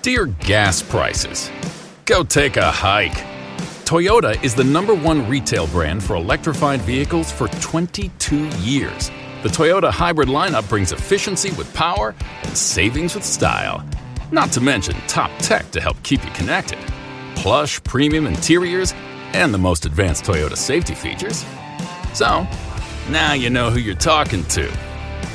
Dear gas prices, go take a hike. Toyota is the number one retail brand for electrified vehicles for 22 years. The Toyota hybrid lineup brings efficiency with power and savings with style. Not to mention top tech to help keep you connected. Plush premium interiors and the most advanced Toyota safety features. So, now you know who you're talking to.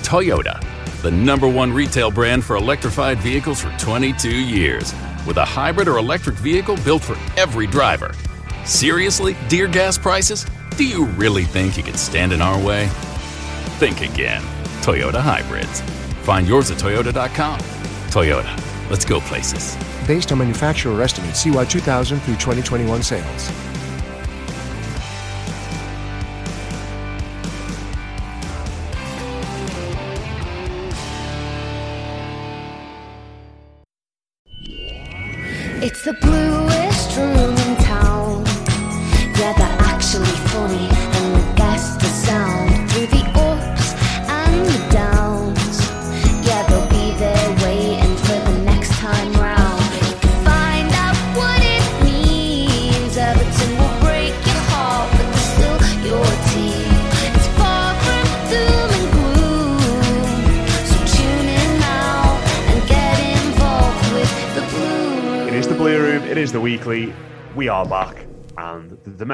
Toyota the number one retail brand for electrified vehicles for 22 years, with a hybrid or electric vehicle built for every driver. Seriously, dear gas prices? Do you really think you could stand in our way? Think again. Toyota Hybrids. Find yours at Toyota.com. Toyota, let's go places. Based on manufacturer estimates, CY 2000 through 2021 sales.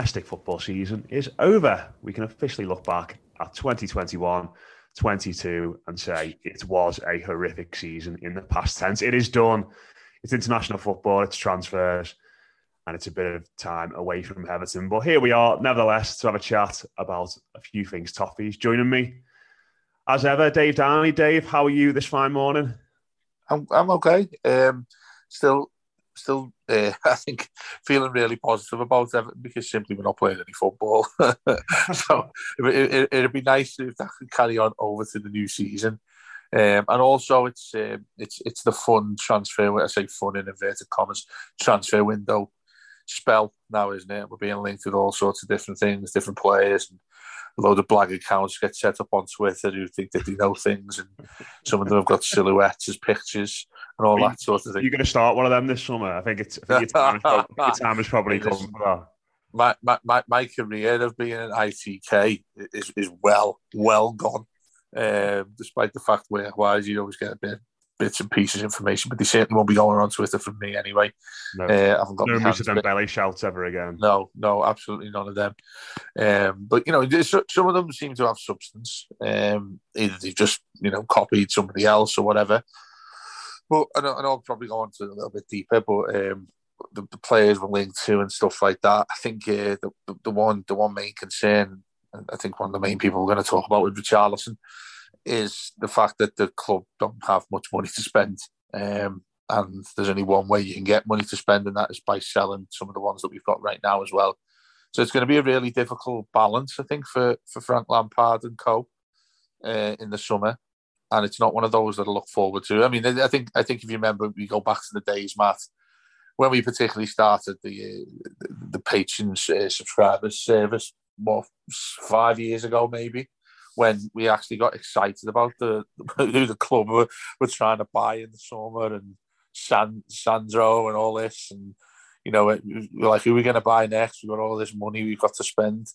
Domestic football season is over. We can officially look back at 2021 22 and say it was a horrific season in the past tense. It is done. It's international football, it's transfers, and it's a bit of time away from Everton. But here we are, nevertheless, to have a chat about a few things. Toffees joining me, as ever, Dave Downey. Dave, how are you this fine morning? I'm I'm okay. Um, still, still, uh, I think feeling really positive about Everton because simply we're not playing any football. so it, it, it'd be nice if that could carry on over to the new season. Um, and also, it's um, it's it's the fun transfer. I say fun in inverted commas transfer window spell now, isn't it? We're being linked with all sorts of different things, different players, and a load of black accounts get set up on Twitter who think that they know things, and some of them have got silhouettes as pictures and all that sort of thing. You're going to start one of them this summer. I think it's I think your time, has prob- your time probably come for that. My, my, my, my career of being an ITK is, is well, well gone. Um, despite the fact where wise you always get a bit bits and pieces of information, but they certainly won't be going on Twitter from me anyway. No, Uh, I haven't got no Musa hands on shouts ever again. No, no, absolutely none of them. Um, but you know, some of them seem to have substance. Um, either they've just you know copied somebody else or whatever. But I know, I know I'll probably go on to it a little bit deeper. But um, the, the players were linked to and stuff like that. I think uh, the, the the one the one main concern, I think one of the main people we're going to talk about with Richarlison, is the fact that the club don't have much money to spend. Um, and there's only one way you can get money to spend, and that is by selling some of the ones that we've got right now as well. So it's going to be a really difficult balance, I think, for, for Frank Lampard and co. Uh, in the summer, and it's not one of those that I look forward to. I mean, I think I think if you remember, we go back to the days, Matt, when we particularly started the uh, the, the patrons uh, subscribers service, what five years ago maybe, when we actually got excited about the who the club were, were trying to buy in the summer and San, Sandro and all this, and you know, it, like who are we going to buy next? We've got all this money we've got to spend,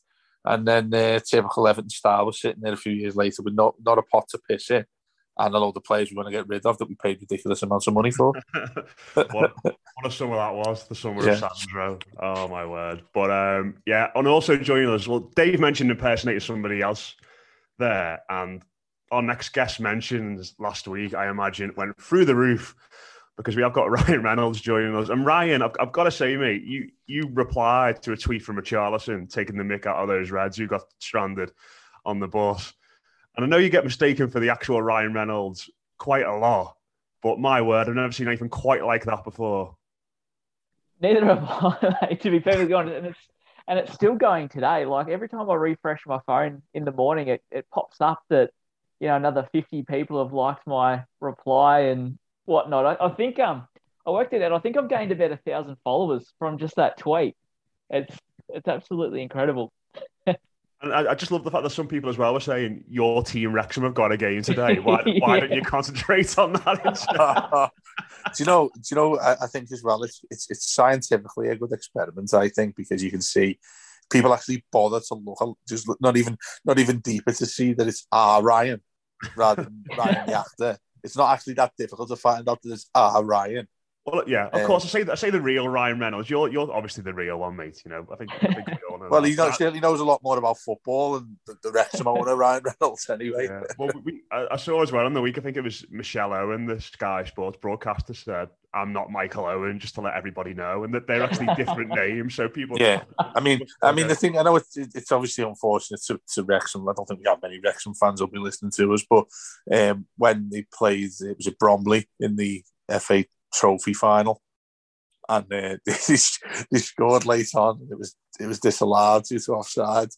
and then uh, typical Everton style was sitting there a few years later with not not a pot to piss in and a lot of players we want to get rid of that we paid ridiculous amounts of money for. what, what a summer that was, the summer yeah. of Sandro. Oh my word. But um, yeah, and also joining us, well, Dave mentioned impersonating somebody else there, and our next guest mentions last week, I imagine, went through the roof because we have got Ryan Reynolds joining us. And Ryan, I've, I've got to say, mate, you you replied to a tweet from Richarlison taking the mick out of those Reds who got stranded on the bus. And I know you get mistaken for the actual Ryan Reynolds quite a lot, but my word, I've never seen anything quite like that before. Neither have I, to be perfectly honest. And it's still going today. Like every time I refresh my phone in the morning, it, it pops up that you know another fifty people have liked my reply and whatnot. I, I think um I worked it out. I think I've gained about a thousand followers from just that tweet. It's it's absolutely incredible. And I, I, just love the fact that some people as well were saying your team Wrexham have got a game today. Why, yeah. why don't you concentrate on that instead? do you know? Do you know? I, I, think as well, it's, it's it's scientifically a good experiment. I think because you can see people actually bother to look just not even not even deeper to see that it's R Ryan rather than Ryan the actor. It's not actually that difficult to find out that it's R Ryan. Well, yeah, of um, course. I say I say the real Ryan Reynolds. You're you're obviously the real one, mate. You know, I think. I think we all know well, that. he knows, certainly knows a lot more about football and the, the Wrexham owner Ryan Reynolds, anyway. Yeah. Well, we, I, saw as well in the week. I think it was Michelle Owen, the Sky Sports broadcaster, said, "I'm not Michael Owen," just to let everybody know, and that they're actually different names. So people. Yeah, I mean, I mean, the thing I know it's it's obviously unfortunate to, to Wrexham. I don't think we have many Wrexham fans will be listening to us, but um, when they played, it was at Bromley in the FA Trophy final and uh, they, they scored late on. It was it was disallowed due to offside,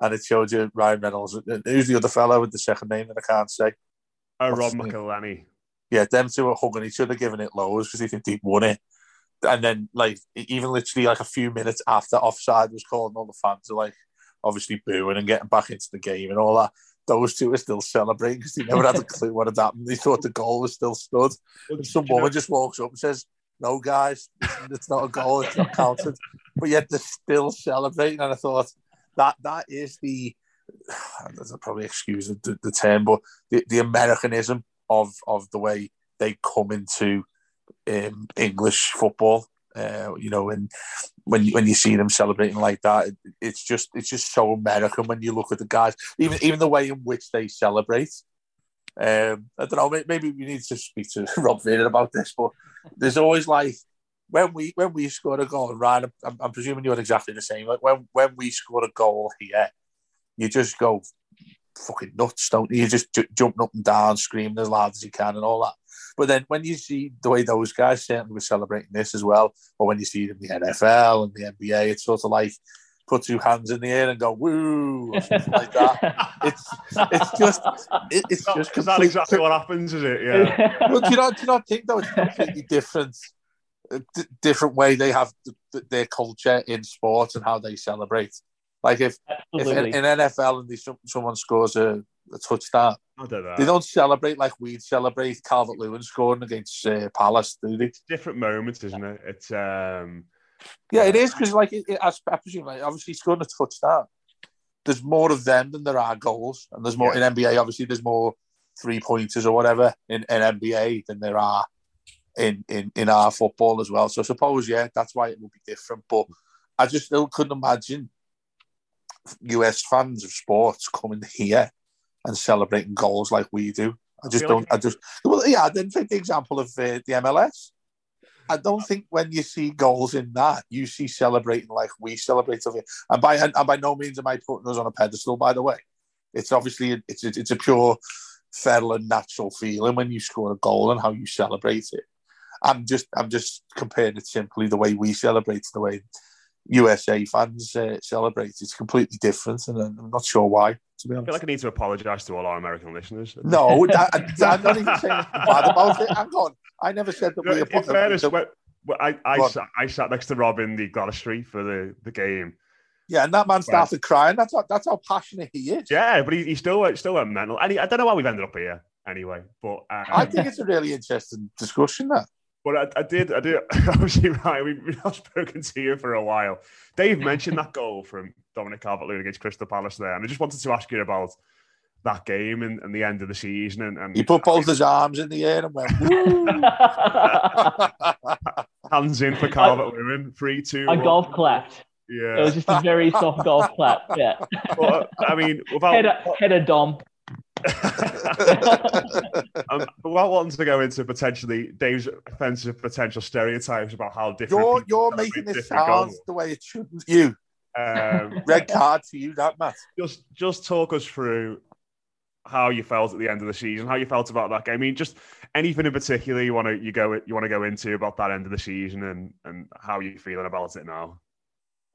and it showed you Ryan Reynolds. Who's the other fellow with the second name that I can't say? Oh, Rob McElhenney. Yeah, them two were hugging each other, giving it lows because they think they'd won it. And then, like, even literally like a few minutes after offside was called, and all the fans are like, obviously booing and getting back into the game and all that. Those two are still celebrating because they never had a clue what had happened. They thought the goal was still stood. And some woman just walks up and says, no, guys, it's not a goal, it's not counted. But yet they're still celebrating. And I thought that that is the, there's probably excuse the, the term, but the, the Americanism of, of the way they come into um, English football. Uh, you know, and when when you see them celebrating like that, it, it's just it's just so American when you look at the guys, even even the way in which they celebrate. Um, I don't know. Maybe we need to speak to Rob Vader about this, but there's always like when we when we score a goal, Ryan. I'm, I'm presuming you're exactly the same. Like when when we score a goal here, you just go fucking nuts, don't you? You just j- jumping up and down, screaming as loud as you can, and all that. But then when you see the way those guys certainly were celebrating this as well, or when you see them in the NFL and the NBA, it's sort of like put two hands in the air and go woo or something like that. It's it's just it, it's just because that's exactly what happens, is it? Yeah. well, do you not do you not think though it's completely different? Uh, d- different way they have th- their culture in sports and how they celebrate. Like if, if in, in, NFL and they, someone scores a, a touchdown, don't they don't celebrate like we'd celebrate Calvert Lewin scoring against uh, Palace, do they? Different moments, isn't it? It's um, yeah, it is because like it, it, I presume like obviously scoring a touchdown. There's more of them than there are goals, and there's more yeah. in NBA. Obviously, there's more three pointers or whatever in, in NBA than there are in, in in our football as well. So I suppose yeah, that's why it will be different. But I just still couldn't imagine US fans of sports coming here and celebrating goals like we do. I just I don't. Like I just well, yeah. I didn't take the example of uh, the MLS. I don't think when you see goals in that, you see celebrating like we celebrate. And by and by no means am I putting us on a pedestal. By the way, it's obviously it's it's a pure feral and natural feeling when you score a goal and how you celebrate it. I'm just I'm just comparing it simply the way we celebrate the way USA fans uh, celebrate. It's completely different, and I'm not sure why. To be honest, I feel like I need to apologise to all our American listeners. No, I, am not even saying bad about it. Hang on, I never said that we. In fairness, when, Well, I I sat, I sat next to Rob in the Gladys Street for the, the game. Yeah, and that man started crying. That's how, that's how passionate he is. Yeah, but he, he still went still went mental. And he, I don't know why we've ended up here anyway. But uh, I think it's a really interesting discussion. That But I, I did, I did. Obviously, right. We've we've not spoken to you for a while. Dave mentioned that goal from Dominic Calvert-Lewin against Crystal Palace there, and I just wanted to ask you about that game and, and the end of the season. And, and he put both his arms in the air and went, hands in for Calvert-Lewin, three, two. I one. golf clapped. Yeah, It was just a very soft golf clap. Yeah. But, I mean, without Header, header Dom. um, without wanting to go into potentially Dave's offensive potential stereotypes about how different you're you're making this different sound goals. the way it shouldn't. You Um, red card to you, that Matt. just just talk us through how you felt at the end of the season, how you felt about that game. I mean, just anything in particular you want to you go you want to go into about that end of the season and and how you're feeling about it now.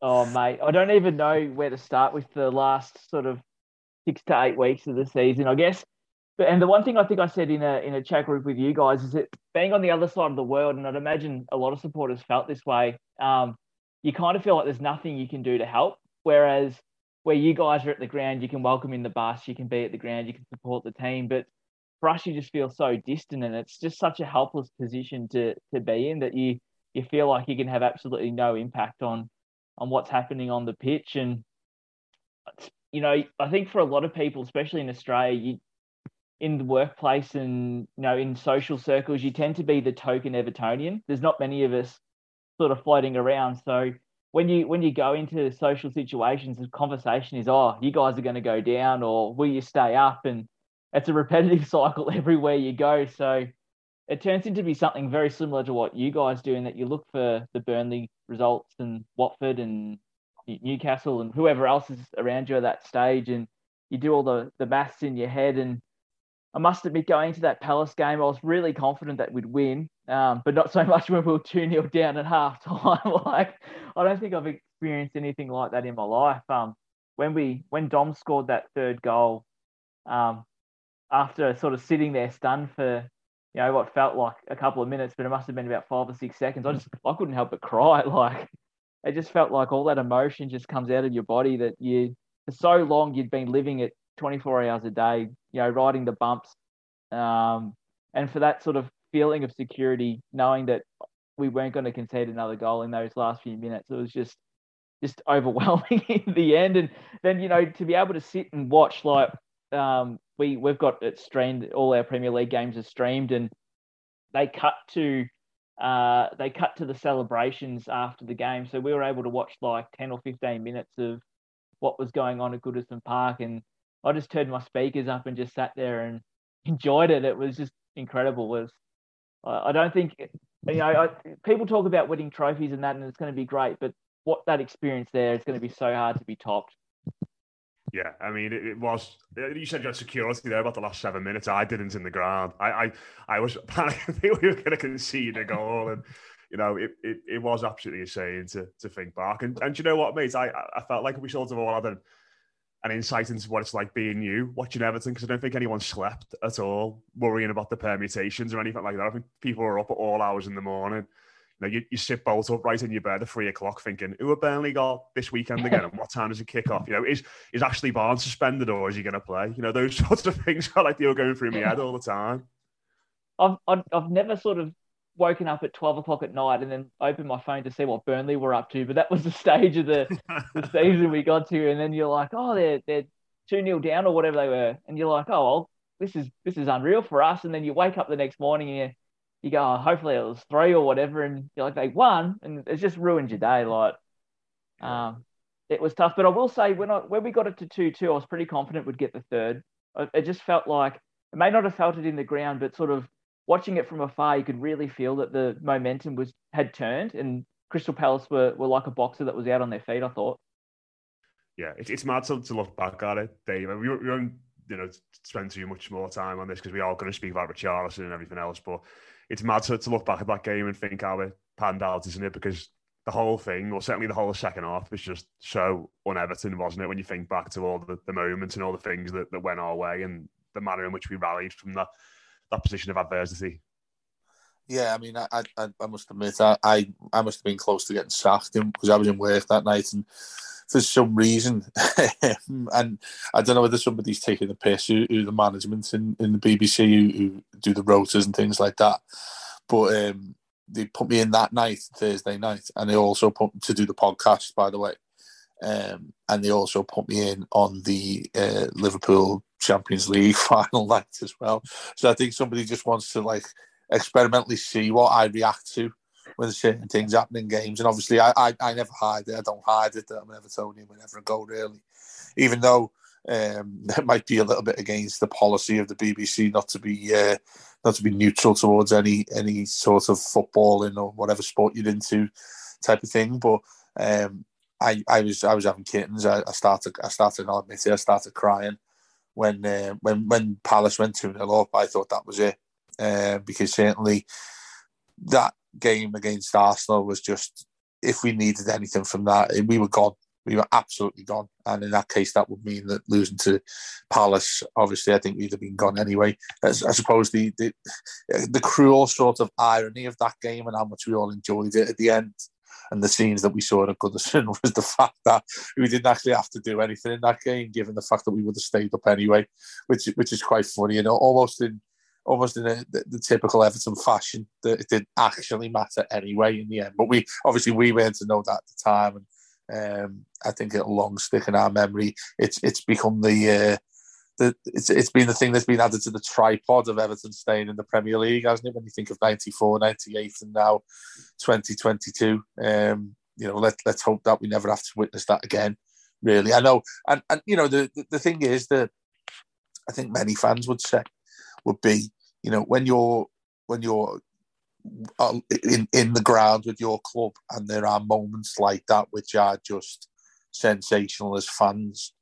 Oh, mate, I don't even know where to start with the last sort of six to eight weeks of the season, I guess. And the one thing I think I said in a in a chat group with you guys is that being on the other side of the world, and I'd imagine a lot of supporters felt this way. Um, you kind of feel like there's nothing you can do to help. Whereas where you guys are at the ground, you can welcome in the bus, you can be at the ground, you can support the team. But for us, you just feel so distant, and it's just such a helpless position to to be in that you you feel like you can have absolutely no impact on on what's happening on the pitch. And you know, I think for a lot of people, especially in Australia, you in the workplace and you know in social circles, you tend to be the token Evertonian. There's not many of us sort of floating around. So when you when you go into social situations, the conversation is, "Oh, you guys are going to go down," or "Will you stay up?" And it's a repetitive cycle everywhere you go. So it turns into be something very similar to what you guys do, in that you look for the Burnley results and Watford and Newcastle and whoever else is around you at that stage, and you do all the the maths in your head. And I must admit, going to that Palace game, I was really confident that we'd win, um, but not so much when we were two 0 down at half time. like I don't think I've experienced anything like that in my life. Um, when we when Dom scored that third goal, um, after sort of sitting there stunned for you know what felt like a couple of minutes, but it must have been about five or six seconds. I just I couldn't help but cry. Like it just felt like all that emotion just comes out of your body that you for so long you'd been living it 24 hours a day, you know, riding the bumps, um, and for that sort of feeling of security, knowing that we weren't going to concede another goal in those last few minutes, it was just just overwhelming in the end. And then you know to be able to sit and watch like um, we we've got it streamed, all our Premier League games are streamed, and they cut to uh, they cut to the celebrations after the game, so we were able to watch like ten or fifteen minutes of what was going on at Goodison Park, and I just turned my speakers up and just sat there and enjoyed it. It was just incredible. It was I I don't think you know I, people talk about winning trophies and that, and it's going to be great, but what that experience there is going to be so hard to be topped. Yeah, I mean, it, it was. Uh, you said you had security there about the last seven minutes. I didn't in the ground. I, I, I was panicking. we were going to concede a goal, and you know, it, it, it was absolutely insane to to think back. And and you know what, mate? I I felt like we sort of all had an, an insight into what it's like being you watching Everton because I don't think anyone slept at all, worrying about the permutations or anything like that. I think people were up at all hours in the morning. You know, you, you sit bolt upright in your bed at three o'clock thinking, who have Burnley got this weekend again? And what time does it kick off? You know, is is Ashley Barnes suspended or is he going to play? You know, those sorts of things are like they were going through my head all the time. I've, I've I've never sort of woken up at 12 o'clock at night and then opened my phone to see what Burnley were up to. But that was the stage of the, the season we got to. And then you're like, oh, they're, they're 2 0 down or whatever they were. And you're like, oh, well, this is this is unreal for us. And then you wake up the next morning and you, go, oh, hopefully it was three or whatever. And you're like, they won. And it's just ruined your day. Like, um, it was tough. But I will say, when, I, when we got it to 2 2, I was pretty confident we'd get the third. It just felt like, it may not have felt it in the ground, but sort of watching it from afar, you could really feel that the momentum was had turned, and Crystal Palace were, were like a boxer that was out on their feet. I thought. Yeah, it's it's mad to, to look back at it, Dave. We, we won't, you know, spend too much more time on this because we are going to speak about Richarlison and everything else. But it's mad to, to look back at that game and think how it panned out, isn't it? Because the whole thing, or certainly the whole second half, was just so un-Everton, wasn't it? When you think back to all the, the moments and all the things that, that went our way and the manner in which we rallied from that that position of adversity. Yeah, I mean, I, I, I must admit, I, I, I must have been close to getting sacked because I was in work that night, and for some reason, and I don't know whether somebody's taking the piss, who, who the management in, in the BBC who, who do the rotas and things like that, but um, they put me in that night, Thursday night, and they also put to do the podcast, by the way, um, and they also put me in on the uh, Liverpool Champions League final night as well. So I think somebody just wants to like experimentally see what I react to when certain things happen in games. And obviously, I, I, I never hide it. I don't hide it. I'm an Evertonian whenever I go, really. Even though um, it might be a little bit against the policy of the BBC not to be uh, not to be neutral towards any any sort of footballing or whatever sport you're into, type of thing. But um, I, I was I was having kittens. I, I started I started. I'll admit it. I started crying when uh, when when Palace went to nil up. I thought that was it uh, because certainly that game against Arsenal was just if we needed anything from that, eh, we were gone. We were absolutely gone, and in that case, that would mean that losing to Palace, obviously, I think we'd have been gone anyway. I suppose the, the eh, the cruel sort of irony of that game and how much we all enjoyed it at the end and the scenes that we saw at Goodison was the fact that we didn't actually have to do anything in that game, given the fact that we would have stayed up anyway, which which is quite funny and almost in almost in a, the, the, typical Everton fashion that it didn't actually matter anyway in the end. But we obviously we weren't to know that at the time, and um, I think it'll long stick in our memory. It's it's become the uh, the, it's, it's been the thing that's been added to the tripod of Everton staying in the Premier League, hasn't it? When you think of 94, 98, and now 2022. Um, you know, let, let's hope that we never have to witness that again, really. I know, and, and you know, the, the, the thing is that I think many fans would say would be, you know, when you're when you're uh, in in the ground with your club, and there are moments like that which are just sensational as fans.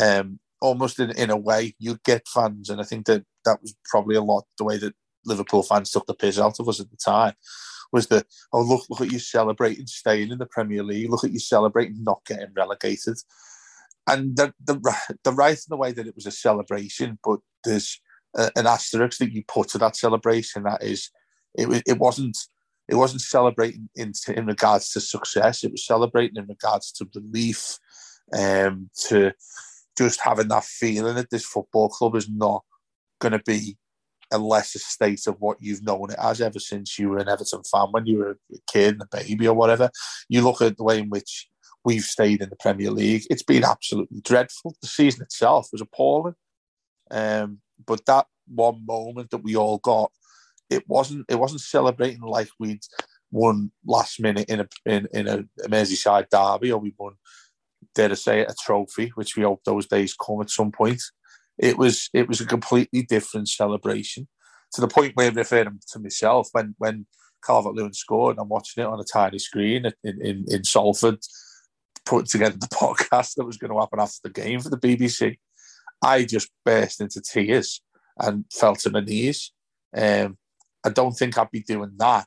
Um, almost in, in a way, you get fans, and I think that that was probably a lot the way that Liverpool fans took the piss out of us at the time. Was that oh look look at you celebrating staying in the Premier League, look at you celebrating not getting relegated, and the the the right in the way that it was a celebration, but there's an asterisk that you put to that celebration that is it it wasn't it wasn't celebrating in in regards to success, it was celebrating in regards to relief, um, to just having that feeling that this football club is not going to be a lesser state of what you've known it as ever since you were an Everton fan when you were a kid, a baby, or whatever. You look at the way in which we've stayed in the Premier League; it's been absolutely dreadful. The season itself was appalling, um, but that one moment that we all got, it wasn't it wasn't celebrating like we'd won last minute in a in, in a Merseyside derby or we won dare I say it, a trophy, which we hope those days come at some point. It was it was a completely different celebration to the point where I'm referring to myself when when Calvert Lewin scored. I'm watching it on a tiny screen in, in, in Salford, putting together the podcast that was going to happen after the game for the BBC. I just burst into tears and fell to my knees. Um, I don't think I'd be doing that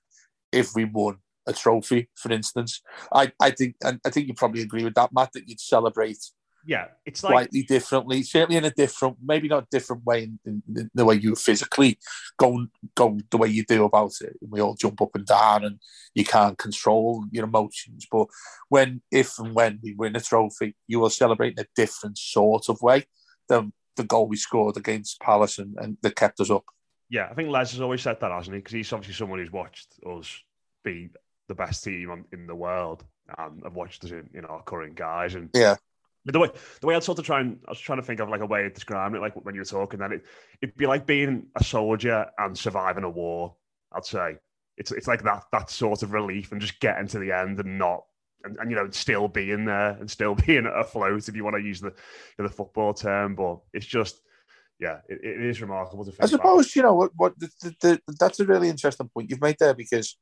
if we won a trophy, for instance. I, I think and I think you probably agree with that, Matt, that you'd celebrate yeah, it's like slightly differently, certainly in a different, maybe not different way in, in, in, the way you physically go go the way you do about it. We all jump up and down, and you can't control your emotions. But when, if and when we win a trophy, you will celebrate in a different sort of way than the goal we scored against Palace and, and that kept us up. Yeah, I think Les has always said that, hasn't he? Because he's obviously someone who's watched us be the best team in the world. And I've watched us in, in our current guys, and yeah, the way the way I'd sort of try and I was trying to think of like a way of describing it, like when you were talking, that it it'd be like being a soldier and surviving a war. I'd say it's it's like that that sort of relief and just getting to the end and not and, and you know still being there and still being afloat if you want to use the the football term, but it's just yeah, it, it is remarkable to. I suppose you know what what the, the, the, that's a really interesting point you've made there because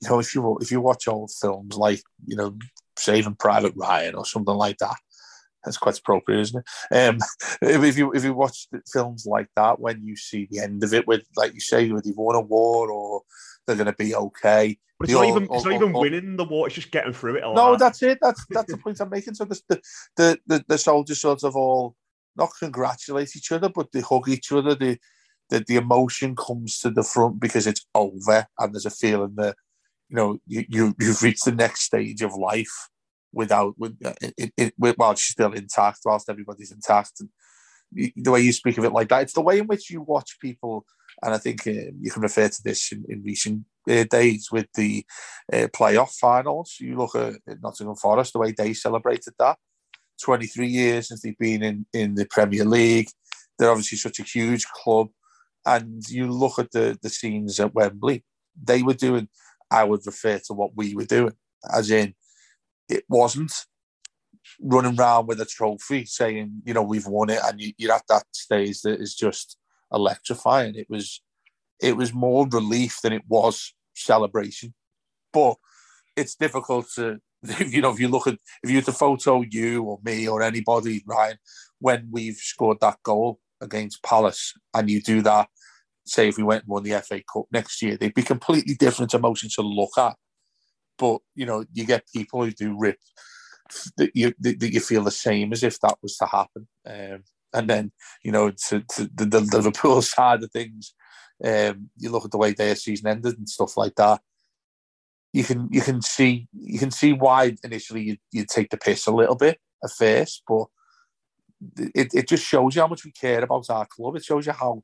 you know, if you if you watch old films like you know Saving Private Ryan or something like that, that's quite appropriate, isn't it? Um, if you if you watch films like that, when you see the end of it, with like you say, with you've won a war or they're going to be okay. But it's not even it's not even winning the war; it's just getting through it. No, that's it. That's that's the point I'm making. So the the the, the soldiers sort of all not congratulate each other, but they hug each other. They that the emotion comes to the front because it's over and there's a feeling that you know you, you you've reached the next stage of life without with it, it, it while she's still intact whilst everybody's intact and the way you speak of it like that it's the way in which you watch people and I think uh, you can refer to this in, in recent uh, days with the uh, playoff finals. You look at Nottingham Forest, the way they celebrated that. 23 years since they've been in, in the Premier League. They're obviously such a huge club. And you look at the, the scenes at Wembley, they were doing, I would refer to what we were doing, as in, it wasn't running around with a trophy saying, you know, we've won it, and you, you're at that stage that is just electrifying. It was it was more relief than it was celebration. But it's difficult to you know if you look at if you were to photo you or me or anybody, Ryan, when we've scored that goal against Palace and you do that, say if we went and won the FA Cup next year, they'd be completely different emotions to look at. But you know, you get people who do rip that you that you feel the same as if that was to happen. Um, and then you know to, to the, the, Liverpool side of things, um, you look at the way their season ended and stuff like that. You can you can see you can see why initially you you take the piss a little bit at first, but it, it just shows you how much we care about our club. It shows you how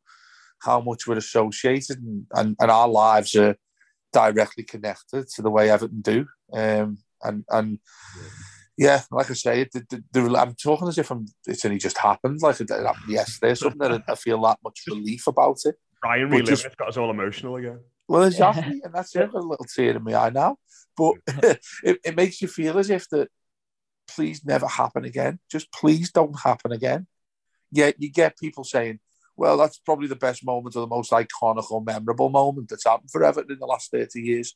how much we're associated and, and, and our lives are directly connected to the way Everton do. Um, and and yeah yeah, like I say, the, the, the, I'm talking as if I'm, it's only just happened, like it happened yesterday, or something that I feel that much relief about it. Ryan really just, got us all emotional again. Well, exactly, and that's it. A little tear in my eye now, but it, it makes you feel as if that. Please never happen again. Just please don't happen again. Yet you get people saying, "Well, that's probably the best moment or the most iconic or memorable moment that's happened for Everton in the last thirty years."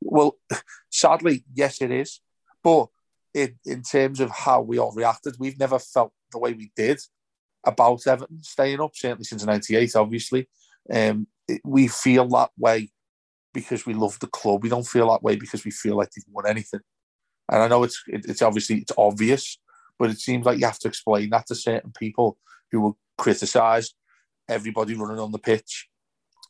Well, sadly, yes, it is. But in, in terms of how we all reacted. We've never felt the way we did about Everton staying up, certainly since 98, obviously. Um, it, we feel that way because we love the club. We don't feel that way because we feel like they've won anything. And I know it's it, it's obviously it's obvious, but it seems like you have to explain that to certain people who will criticise everybody running on the pitch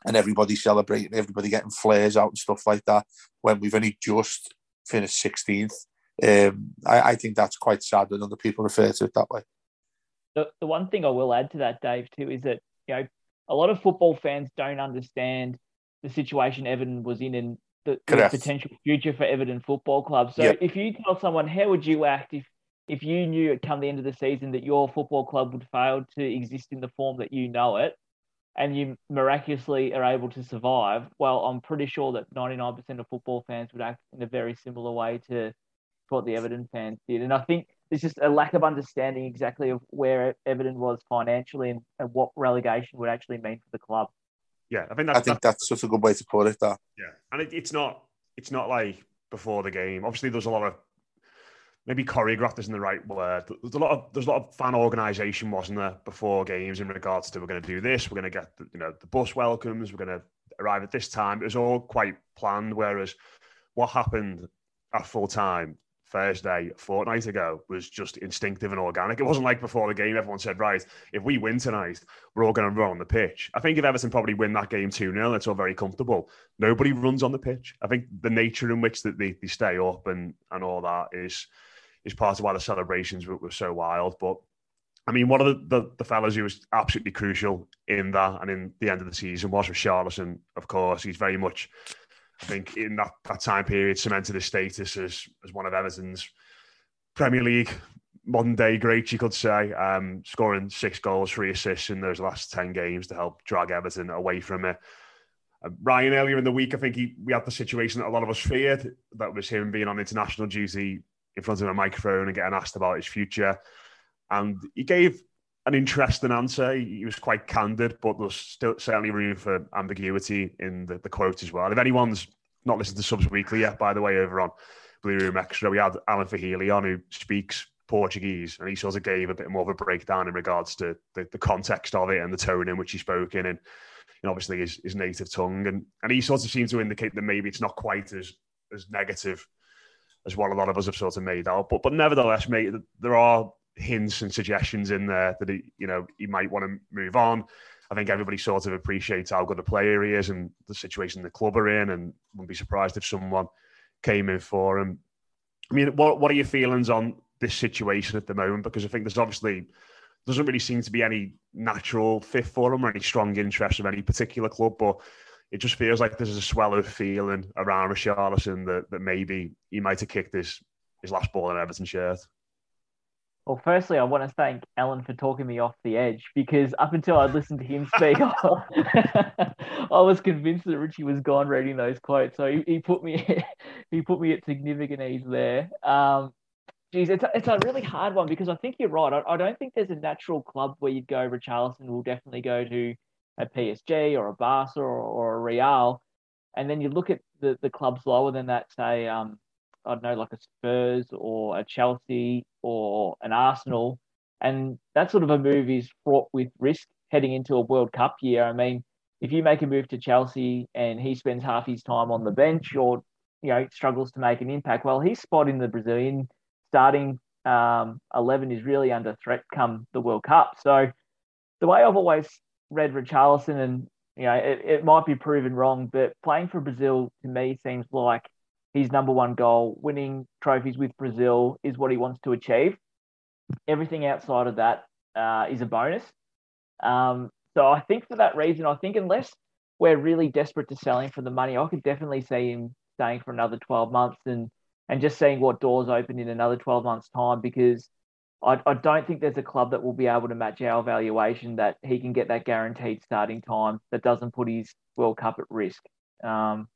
and everybody celebrating, everybody getting flares out and stuff like that when we've only just finished 16th um, I, I, think that's quite sad when other people refer to it that way. The, the one thing I will add to that, Dave, too, is that you know a lot of football fans don't understand the situation Everton was in and the, the potential future for Everton Football Club. So yep. if you tell someone, how would you act if if you knew at come the end of the season that your football club would fail to exist in the form that you know it, and you miraculously are able to survive? Well, I'm pretty sure that 99% of football fans would act in a very similar way to what the Everton fans did. And I think there's just a lack of understanding exactly of where Everton was financially and, and what relegation would actually mean for the club. Yeah, I think that's, I think that's, that's such a good way to put it. That yeah, and it, it's not it's not like before the game. Obviously, there's a lot of maybe choreographed isn't the right word. There's a lot of there's a lot of fan organisation, wasn't there, before games in regards to we're going to do this, we're going to get the, you know the bus welcomes, we're going to arrive at this time. It was all quite planned. Whereas what happened at full time Thursday, fortnight ago, was just instinctive and organic. It wasn't like before the game, everyone said, right, if we win tonight, we're all going to run on the pitch. I think if Everton probably win that game 2 0, it's all very comfortable. Nobody runs on the pitch. I think the nature in which that they, they stay up and, and all that is is part of why the celebrations were, were so wild. But I mean, one of the, the, the fellas who was absolutely crucial in that and in the end of the season was Richarlison, of course. He's very much I think in that, that time period cemented his status as, as one of Everton's Premier League modern day greats, you could say, um, scoring six goals, three assists in those last 10 games to help drag Everton away from it. Uh, Ryan, earlier in the week, I think he, we had the situation that a lot of us feared that was him being on international duty in front of a microphone and getting asked about his future. And he gave an interesting answer. He was quite candid, but there's still certainly room for ambiguity in the, the quote as well. If anyone's not listened to Subs Weekly yet, by the way, over on Blue Room Extra, we had Alan Fahili on who speaks Portuguese, and he sort of gave a bit more of a breakdown in regards to the, the context of it and the tone in which he spoke in, and, and obviously his, his native tongue. And, and he sort of seemed to indicate that maybe it's not quite as as negative as what a lot of us have sort of made out. But but nevertheless, mate, there are hints and suggestions in there that he, you know, he might want to move on. I think everybody sort of appreciates how good a player he is and the situation the club are in, and wouldn't be surprised if someone came in for him. I mean, what what are your feelings on this situation at the moment? Because I think there's obviously doesn't really seem to be any natural fit for him or any strong interest of any particular club, but it just feels like there's a swell of feeling around Richarlison that, that maybe he might have kicked his, his last ball in Everton shirt. Well, firstly, I want to thank Alan for talking me off the edge because up until I listened to him speak, I was convinced that Richie was gone reading those quotes. So he, he put me he put me at significant ease there. Um, geez, it's a, it's a really hard one because I think you're right. I, I don't think there's a natural club where you'd go. Richarlison will definitely go to a PSG or a Barca or, or a Real, and then you look at the, the clubs lower than that, say um, I don't know, like a Spurs or a Chelsea or an Arsenal. And that sort of a move is fraught with risk heading into a World Cup year. I mean, if you make a move to Chelsea and he spends half his time on the bench or, you know, struggles to make an impact, well, his spot in the Brazilian starting um, 11 is really under threat come the World Cup. So the way I've always read Richarlison, and, you know, it, it might be proven wrong, but playing for Brazil to me seems like his number one goal, winning trophies with Brazil, is what he wants to achieve. Everything outside of that uh, is a bonus. Um, so I think for that reason, I think unless we're really desperate to sell him for the money, I could definitely see him staying for another 12 months and and just seeing what doors open in another 12 months' time because I, I don't think there's a club that will be able to match our valuation that he can get that guaranteed starting time that doesn't put his World Cup at risk. Um,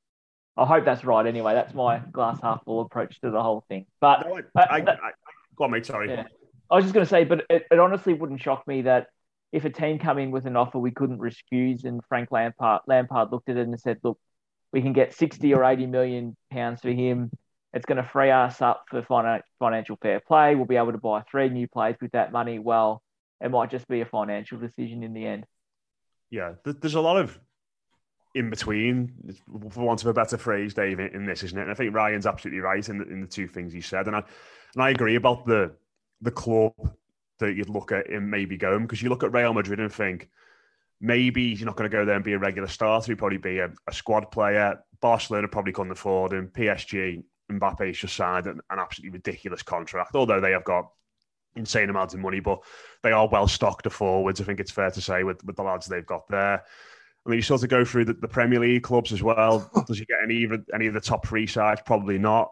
I hope that's right. Anyway, that's my glass half full approach to the whole thing. But no, I, uh, I, I, go on, mate. Sorry. Yeah. I was just going to say, but it, it, honestly wouldn't shock me that if a team come in with an offer we couldn't refuse, and Frank Lampard Lampard looked at it and said, "Look, we can get sixty or eighty million pounds for him. It's going to free us up for financial fair play. We'll be able to buy three new players with that money. Well, it might just be a financial decision in the end." Yeah, there's a lot of in between, for want of a better phrase, Dave, in this, isn't it? And I think Ryan's absolutely right in the, in the two things he said, and I and I agree about the the club that you'd look at him maybe going because you look at Real Madrid and think maybe he's not going to go there and be a regular starter. He'd probably be a, a squad player. Barcelona probably couldn't afford him. PSG, Mbappe's just signed an, an absolutely ridiculous contract, although they have got insane amounts of money, but they are well stocked of forwards. I think it's fair to say with, with the lads they've got there. I mean, you sort of go through the, the Premier League clubs as well. Does he get any of any of the top three sides? Probably not.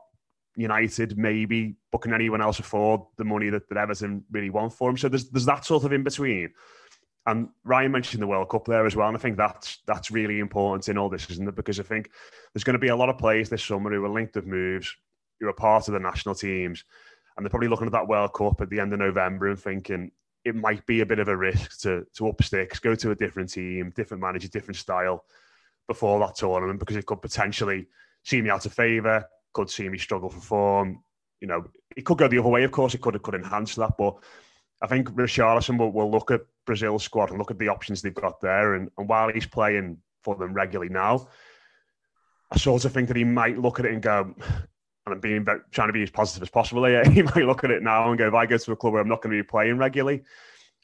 United, maybe, but can anyone else afford the money that, that Everton really want for him? So there's there's that sort of in between. And Ryan mentioned the World Cup there as well, and I think that's that's really important in all this, isn't it? Because I think there's going to be a lot of players this summer who are linked with moves, who are part of the national teams, and they're probably looking at that World Cup at the end of November and thinking, it might be a bit of a risk to to up sticks, go to a different team, different manager, different style before that tournament because it could potentially see me out of favour, could see me struggle for form. You know, it could go the other way. Of course, it could it could enhance that, but I think Richarlison will, will look at Brazil's squad and look at the options they've got there, and, and while he's playing for them regularly now, I sort of think that he might look at it and go, and I'm being trying to be as positive as possible here. He might look at it now and go, if I go to a club where I'm not going to be playing regularly,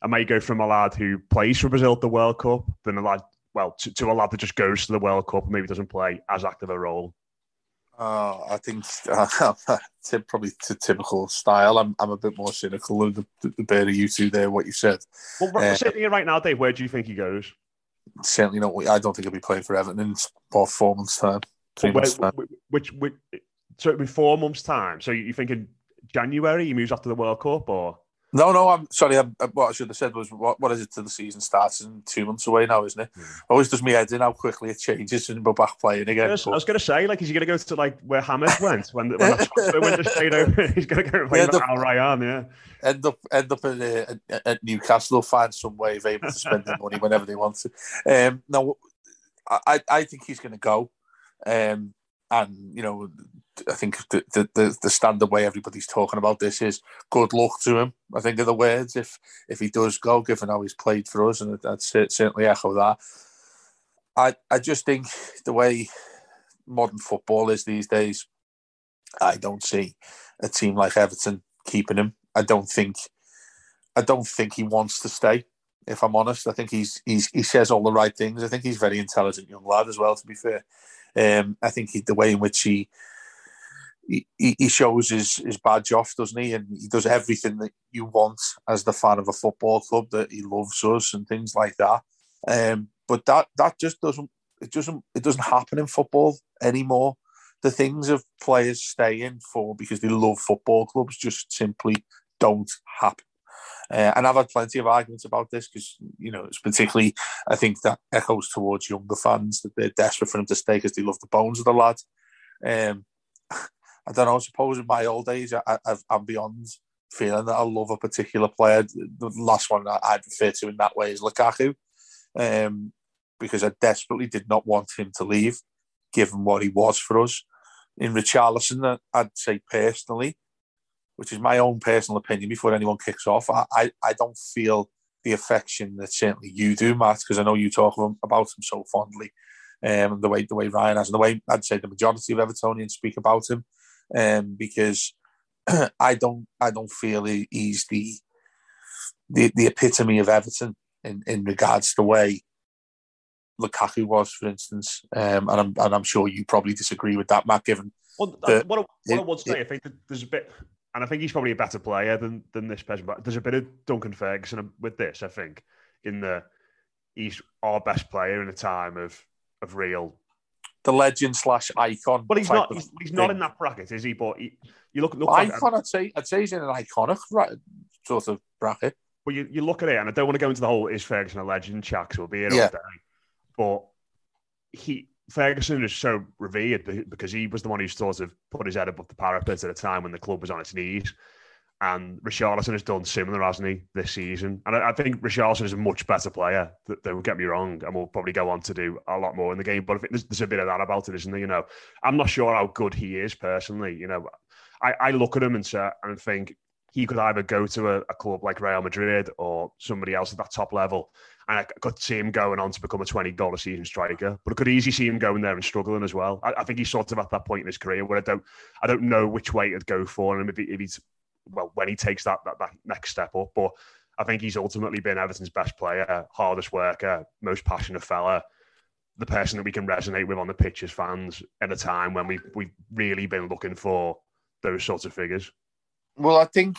I may go from a lad who plays for Brazil at the World Cup than a lad, well, to, to a lad that just goes to the World Cup and maybe doesn't play as active a role. Uh, I think uh, probably to typical style. I'm, I'm a bit more cynical than the, the, the bear of you two there, what you said. Well, uh, sitting here right now, Dave, where do you think he goes? Certainly not. I don't think he'll be playing for Everton in about four months' time. Three where. Which, which, so it'd be four months' time. So you thinking January he moves after the World Cup or? No, no, I'm sorry. I'm, what I should have said was, what, what is it to the season starts in two months away now, isn't it? Mm. Always does me head in how quickly it changes and we're back playing again. I was, was going to say, like, is he going to go to like where James went when, when the winter stayed over? He's going to go play for Al Rayyan, yeah. End up, end up at, uh, at Newcastle, find some way of able to spend their money whenever they want to. Um, no, I, I think he's going to go. Um, and you know I think the, the, the standard way everybody's talking about this is good luck to him. I think are the words if if he does go, given how he's played for us, and I'd certainly echo that. I I just think the way modern football is these days, I don't see a team like Everton keeping him. I don't think I don't think he wants to stay. If I'm honest, I think he's he's he says all the right things. I think he's a very intelligent young lad as well. To be fair, um, I think he, the way in which he he, he shows his, his badge off, doesn't he? And he does everything that you want as the fan of a football club that he loves us and things like that. Um, but that that just doesn't it doesn't it doesn't happen in football anymore. The things of players staying for because they love football clubs just simply don't happen. Uh, and I've had plenty of arguments about this because, you know, it's particularly, I think that echoes towards younger fans that they're desperate for him to stay because they love the bones of the lad. Um, I don't know. I suppose in my old age, I, am beyond feeling that I love a particular player. The last one that I'd refer to in that way is Lukaku, um, because I desperately did not want him to leave, given what he was for us. In Richarlison, I'd say personally, which is my own personal opinion before anyone kicks off, I, I, I don't feel the affection that certainly you do, Matt, because I know you talk about him so fondly. Um, the way the way Ryan has, and the way I'd say the majority of Evertonians speak about him um, because I don't I don't feel he, he's the, the the epitome of Everton in, in regards to the way Lukaku was, for instance. Um, and I'm and I'm sure you probably disagree with that, Matt. Given well, the, what, I, what it, I would say, it, I think there's a bit, and I think he's probably a better player than than this person. But there's a bit of Duncan Ferguson with this. I think in the he's our best player in a time of of real the legend slash icon. But he's not. He's, he's not in that bracket, is he? But he, you look. look icon. I'd say. I'd say he's in an iconic sort of bracket. But you, you look at it, and I don't want to go into the whole is Ferguson a legend because we'll be here yeah. all day. But he Ferguson is so revered because he was the one who sort of put his head above the parapet at a time when the club was on its knees. And Richarlison has done similar, hasn't he, this season? And I, I think Richarlison is a much better player. Don't get me wrong, and will probably go on to do a lot more in the game. But I think there's, there's a bit of that about it, isn't there? You know, I'm not sure how good he is personally. You know, I, I look at him and say, and think he could either go to a, a, club like Real Madrid or somebody else at that top level. And I could see him going on to become a 20 goal a season striker. But I could easily see him going there and struggling as well. I, I, think he's sort of at that point in his career where I don't I don't know which way to go for him if, he, if he's well, when he takes that, that, that next step up. But I think he's ultimately been Everton's best player, hardest worker, most passionate fella, the person that we can resonate with on the pitch as fans at a time when we we've really been looking for those sorts of figures. Well, I think,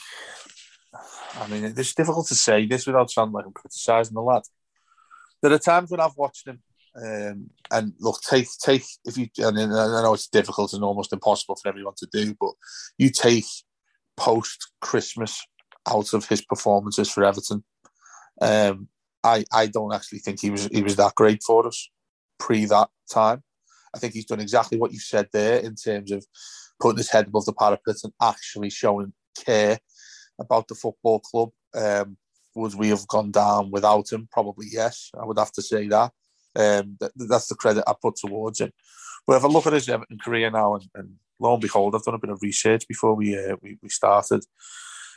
I mean, it's difficult to say this without sounding like I'm criticising the lad. There are times when I've watched him, um, and look, take take if you, and I know it's difficult and almost impossible for everyone to do, but you take post Christmas out of his performances for Everton. Um, I I don't actually think he was he was that great for us pre that time. I think he's done exactly what you said there in terms of putting his head above the parapet and actually showing care about the football club. Um, would we have gone down without him? Probably yes. I would have to say that. Um, that that's the credit I put towards him. But if I look at his Everton career now and, and lo and behold, I've done a bit of research before we uh, we, we started.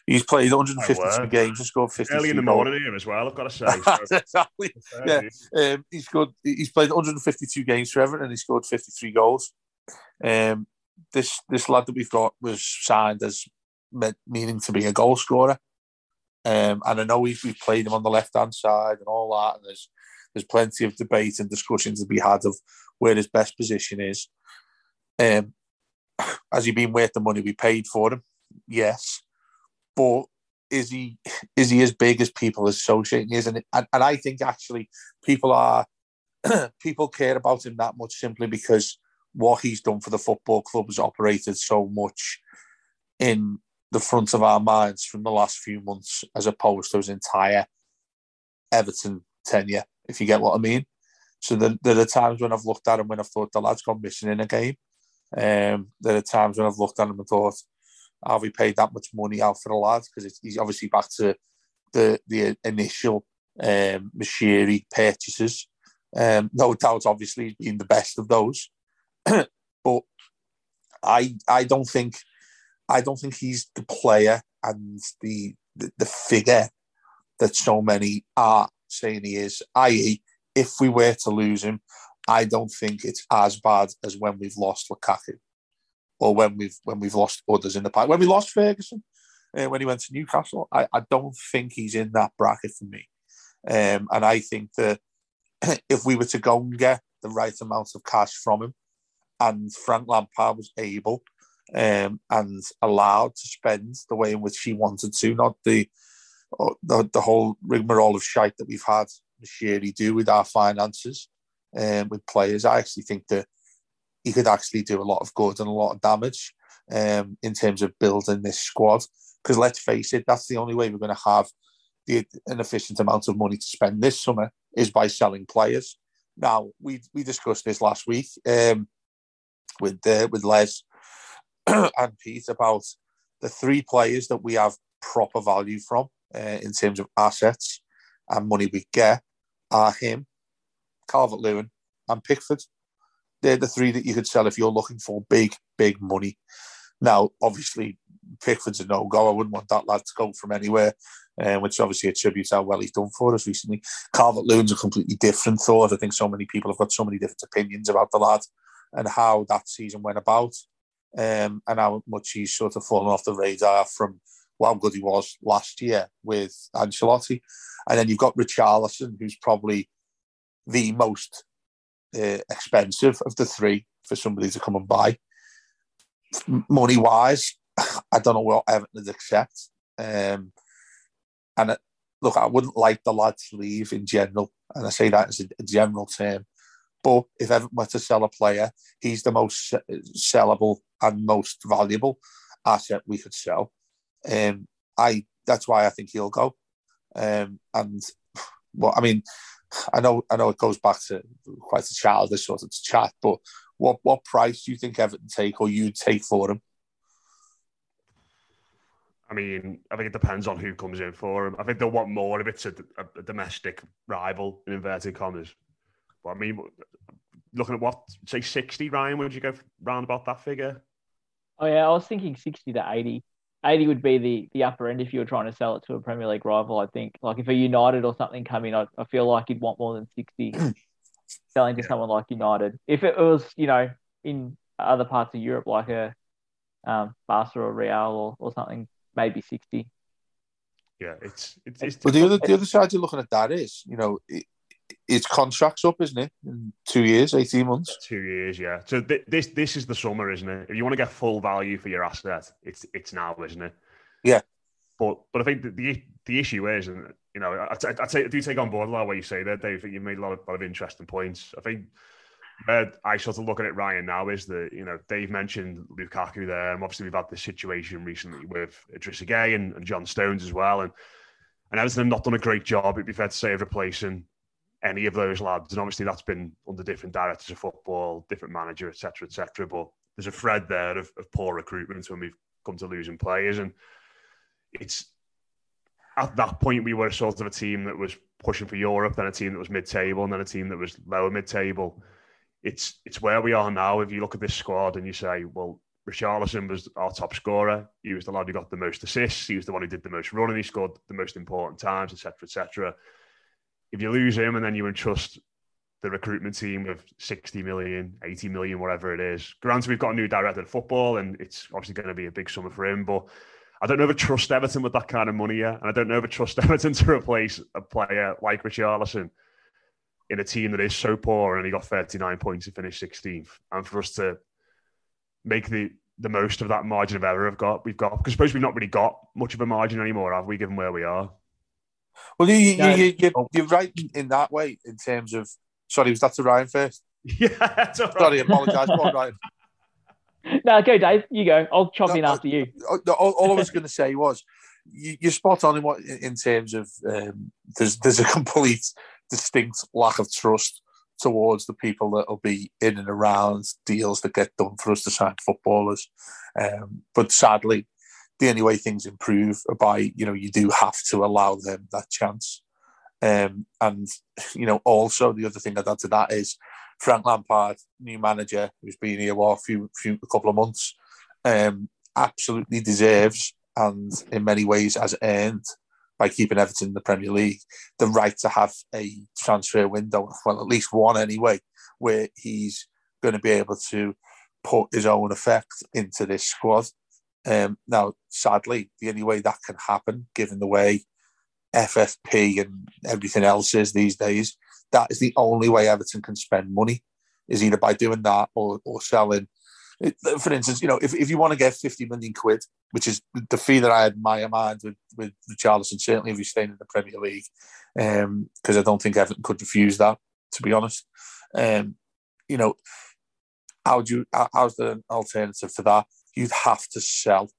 He's played 152 oh, games and scored 50. Early in the morning here as well, I've got to say. So. exactly. Yeah, um, he's scored. He's played 152 games for Everton and he scored 53 goals. Um, this this lad that we've got was signed as meaning to be a goal scorer. Um, and I know we've, we've played him on the left hand side and all that. And there's there's plenty of debate and discussions to be had of where his best position is. Um, has he been worth the money we paid for him? Yes, but is he is he as big as people associating is? And and, and I think actually people are people care about him that much simply because what he's done for the football club has operated so much in the front of our minds from the last few months, as opposed to his entire Everton tenure. If you get what I mean. So there, there are times when I've looked at him when I've thought the lad's gone missing in a game, um, there are times when I've looked at him and thought, have we paid that much money out for the lad? Because he's obviously back to the the initial um, Moshiri purchases. Um, no doubt, obviously, he's been the best of those. but I I don't think I don't think he's the player and the, the the figure that so many are saying he is. I.e., if we were to lose him, I don't think it's as bad as when we've lost Lukaku or when we've when we've lost others in the past. When we lost Ferguson, uh, when he went to Newcastle, I, I don't think he's in that bracket for me. Um, and I think that if we were to go and get the right amount of cash from him, and Frank Lampard was able um, and allowed to spend the way in which he wanted to, not the uh, the, the whole rigmarole of shite that we've had Moshiri do with our finances um, with players. I actually think that he could actually do a lot of good and a lot of damage um, in terms of building this squad. Because let's face it, that's the only way we're going to have the, an efficient amount of money to spend this summer is by selling players. Now we we discussed this last week um, with uh, with Les and Pete about the three players that we have proper value from uh, in terms of assets and money we get are him, Calvert Lewin, and Pickford. They're the three that you could sell if you're looking for big, big money. Now, obviously, Pickford's a no go. I wouldn't want that lad to go from anywhere, uh, which obviously attributes how well he's done for us recently. Calvert Lewin's a completely different thought. I think so many people have got so many different opinions about the lad and how that season went about um, and how much he's sort of fallen off the radar from how good he was last year with Ancelotti. And then you've got Richarlison, who's probably the most uh, expensive of the three for somebody to come and buy. Money wise, I don't know what Everton would accept. Um, and it, look, I wouldn't like the lad to leave in general, and I say that as a, a general term. But if Everton were to sell a player, he's the most sellable and most valuable asset we could sell. Um, I that's why I think he'll go. Um, and well, I mean, I know I know it goes back to quite a childish sort of chat, but what what price do you think Everton take or you take for him? I mean, I think it depends on who comes in for him. I think they'll want more if it's a, a, a domestic rival in inverted commas. But I mean, looking at what say sixty, Ryan, would you go round about that figure? Oh yeah, I was thinking sixty to eighty. 80 would be the the upper end if you were trying to sell it to a Premier League rival. I think, like if a United or something come in, I, I feel like you'd want more than 60 selling to yeah. someone like United. If it was, you know, in other parts of Europe, like a um, Barca or Real or, or something, maybe 60. Yeah, it's it's. it's but the other the other side you're looking at that is, you know, it, its contract's up, isn't it? In two years, eighteen months. Two years, yeah. So th- this this is the summer, isn't it? If you want to get full value for your asset, it's it's now, isn't it? Yeah. But but I think the the, the issue is, and you know, I, I, I, I do take on board a lot of what you say there, Dave. You've made a lot of, lot of interesting points. I think where I sort of look at it, Ryan, now is that you know Dave mentioned Lukaku there, and obviously we've had this situation recently with Idrissa Gueye and, and John Stones as well, and and Everton have not done a great job. It'd be fair to say of replacing any of those lads. And obviously, that's been under different directors of football, different manager, etc., etc. But there's a thread there of, of poor recruitment when we've come to losing players, and it's at that point we were sort of a team that was pushing for Europe, then a team that was mid-table, and then a team that was lower mid-table. It's it's where we are now. If you look at this squad and you say, well, Richarlison was our top scorer. He was the lad who got the most assists. He was the one who did the most running. He scored the most important times, etc., etc if you lose him and then you entrust the recruitment team with 60 million, 80 million, whatever it is. Granted, we've got a new director of football and it's obviously going to be a big summer for him, but I don't know if I trust Everton with that kind of money yet. And I don't know if I trust Everton to replace a player like Richie Richarlison in a team that is so poor and he got 39 points to finish 16th. And for us to make the the most of that margin of error we've got, we've got because I suppose we've not really got much of a margin anymore, have we, given where we are? Well, you, you, no. you, you, you're right in that way in terms of. Sorry, was that to Ryan first? Yeah, sorry, apologise. Go Ryan. No, go, Dave. You go. I'll chop no, in after you. All, all I was going to say was, you, are spot on in what in terms of um, there's there's a complete distinct lack of trust towards the people that will be in and around deals that get done for us to sign footballers. Um, but sadly, the only way things improve are by you know you do have to allow them that chance. Um, and you know also the other thing I'd add to that is Frank Lampard, new manager who's been here for a few, few a couple of months, um, absolutely deserves and in many ways has earned by keeping Everton in the Premier League the right to have a transfer window, well at least one anyway, where he's going to be able to put his own effect into this squad um, now, sadly, the only way that can happen, given the way FFP and everything else is these days, that is the only way Everton can spend money, is either by doing that or, or selling. For instance, you know, if, if you want to get 50 million quid, which is the fee that I had in my mind with, with Richarlison, certainly if he's staying in the Premier League, because um, I don't think Everton could refuse that, to be honest. Um, you know, how do you, how's the alternative to that? You'd have to sell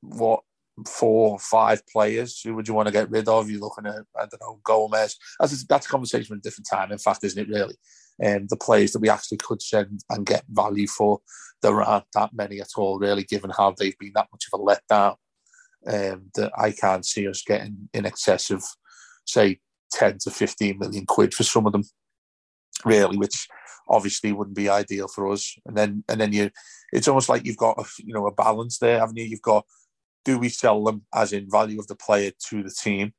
what four or five players who would you want to get rid of? You're looking at, I don't know, Gomes. That's a, that's a conversation at a different time, in fact, isn't it, really? Um, the players that we actually could send and get value for, there aren't that many at all, really, given how they've been that much of a letdown. Um, that I can't see us getting in excess of, say, 10 to 15 million quid for some of them, really, which obviously wouldn't be ideal for us. And then, and then you, it's almost like you've got, a, you know, a balance there, haven't you? You've got do we sell them as in value of the player to the team?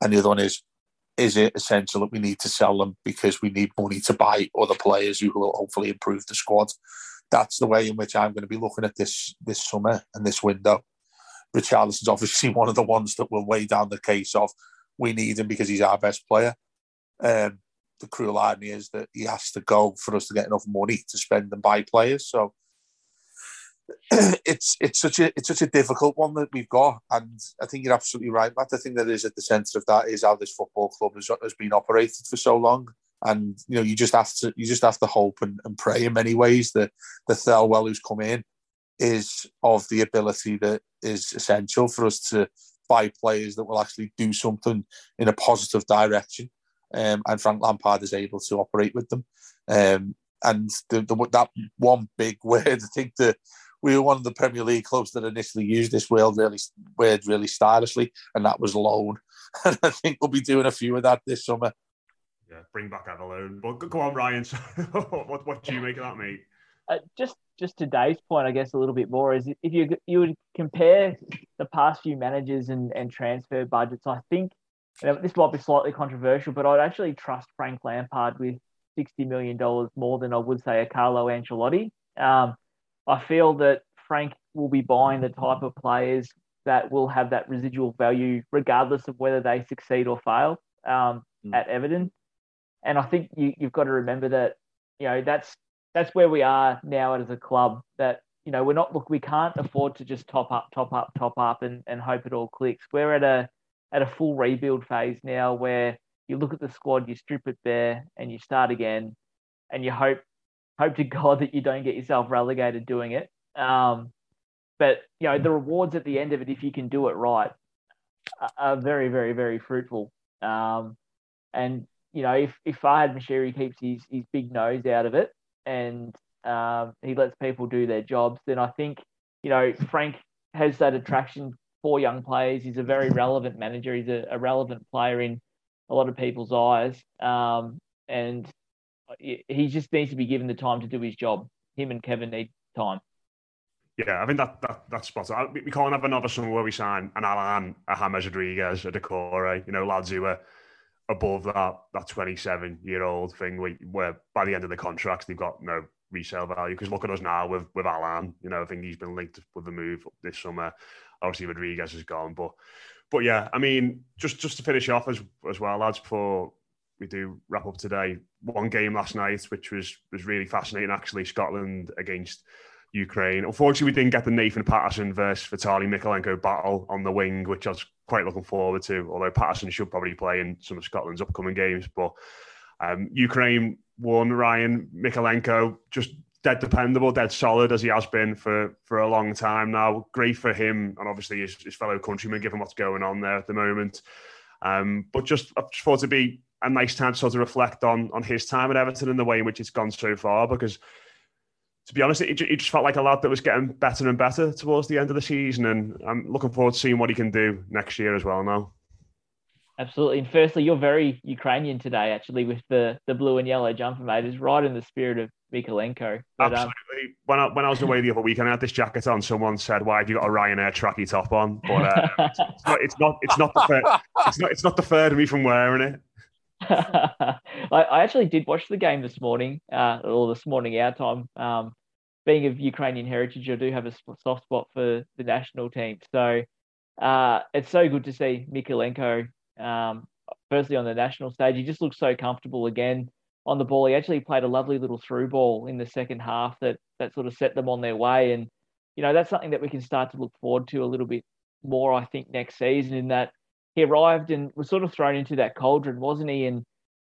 And the other one is, is it essential that we need to sell them because we need money to buy other players who will hopefully improve the squad? That's the way in which I'm going to be looking at this this summer and this window. Richarlison's obviously one of the ones that will weigh down the case of we need him because he's our best player. Um, the cruel irony is that he has to go for us to get enough money to spend and buy players. So it's it's such a it's such a difficult one that we've got, and I think you're absolutely right, Matt. The thing that is at the centre of that is how this football club has, has been operated for so long, and you know you just have to you just have to hope and, and pray in many ways that the Thelwell who's come in is of the ability that is essential for us to buy players that will actually do something in a positive direction, um, and Frank Lampard is able to operate with them. Um, and the, the, that one big word, I think the we were one of the Premier League clubs that initially used this word really word really stylishly, and that was loan. And I think we'll be doing a few of that this summer. Yeah, bring back Avalone. But go on, Ryan. what, what do you make of that, mate? Uh, just just to Dave's point, I guess a little bit more is if you you would compare the past few managers and, and transfer budgets, I think you know, this might be slightly controversial, but I'd actually trust Frank Lampard with sixty million dollars more than I would say a Carlo Ancelotti. Um, I feel that Frank will be buying the type of players that will have that residual value, regardless of whether they succeed or fail um, mm. at Everton. And I think you, you've got to remember that you know that's that's where we are now as a club. That you know we're not look we can't afford to just top up, top up, top up, and, and hope it all clicks. We're at a at a full rebuild phase now where you look at the squad, you strip it bare, and you start again, and you hope hope to God that you don't get yourself relegated doing it. Um, but you know the rewards at the end of it, if you can do it right, are very, very, very fruitful. Um, and you know if if Farhad Moshiri keeps his his big nose out of it and um, he lets people do their jobs, then I think you know Frank has that attraction for young players. He's a very relevant manager. He's a, a relevant player in a lot of people's eyes. Um, and he just needs to be given the time to do his job. Him and Kevin need time. Yeah, I think that, that that's spot on. We can't have another summer where we sign an Allan, a James Rodriguez, a Doucouré, you know, lads who are above that that 27 year old thing where by the end of the contracts they've got no resale value. Because look at us now with with Allan. you know, I think he's been linked with the move this summer. Obviously, Rodriguez is gone, but but yeah, I mean, just just to finish off as as well, lads, before we do wrap up today. One game last night, which was was really fascinating. Actually, Scotland against Ukraine. Unfortunately, we didn't get the Nathan Patterson versus Vitalii Mykolenko battle on the wing, which I was quite looking forward to. Although Patterson should probably play in some of Scotland's upcoming games, but um, Ukraine won. Ryan Mykolenko just dead dependable, dead solid as he has been for for a long time now. Great for him and obviously his, his fellow countrymen, given what's going on there at the moment. Um, but just I just thought to be a nice time to sort of reflect on on his time at Everton and the way in which it's gone so far. Because to be honest, it, it just felt like a lad that was getting better and better towards the end of the season, and I'm looking forward to seeing what he can do next year as well. Now. Absolutely. And firstly, you're very Ukrainian today, actually, with the, the blue and yellow jumper, mate. It's right in the spirit of Mykolenko. But, um, Absolutely. Um, when, I, when I was away the other week and I had this jacket on, someone said, "Why have you got a Ryanair tracky top on?" But uh, it's, not, it's not. It's not the. Fair, it's not. It's not the to me from wearing it. I, I, actually did watch the game this morning, uh, or this morning our time. Um, being of Ukrainian heritage, I do have a soft spot for the national team. So uh, it's so good to see Mykolenko, um, firstly on the national stage. He just looks so comfortable again on the ball. He actually played a lovely little through ball in the second half that that sort of set them on their way. And you know that's something that we can start to look forward to a little bit more. I think next season in that he arrived and was sort of thrown into that cauldron, wasn't he? And